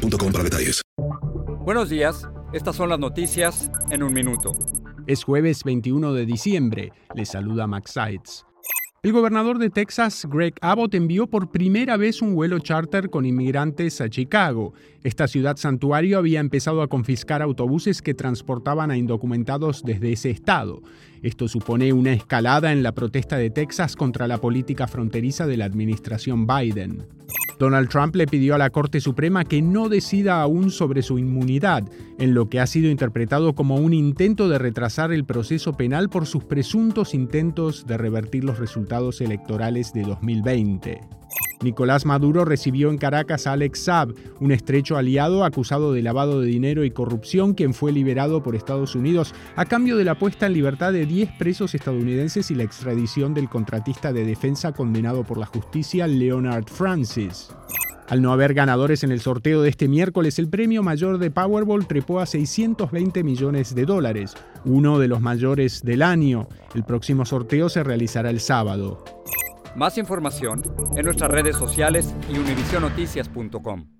boostmobile para detalles. Buenos días, estas son las noticias en un minuto. Es jueves 21 de diciembre, le saluda Max Sides. El gobernador de Texas, Greg Abbott, envió por primera vez un vuelo charter con inmigrantes a Chicago. Esta ciudad santuario había empezado a confiscar autobuses que transportaban a indocumentados desde ese estado. Esto supone una escalada en la protesta de Texas contra la política fronteriza de la administración Biden. Donald Trump le pidió a la Corte Suprema que no decida aún sobre su inmunidad, en lo que ha sido interpretado como un intento de retrasar el proceso penal por sus presuntos intentos de revertir los resultados electorales de 2020. Nicolás Maduro recibió en Caracas a Alex Saab, un estrecho aliado acusado de lavado de dinero y corrupción, quien fue liberado por Estados Unidos a cambio de la puesta en libertad de 10 presos estadounidenses y la extradición del contratista de defensa condenado por la justicia Leonard Francis. Al no haber ganadores en el sorteo de este miércoles, el premio mayor de Powerball trepó a 620 millones de dólares, uno de los mayores del año. El próximo sorteo se realizará el sábado. Más información en nuestras redes sociales y univisionoticias.com.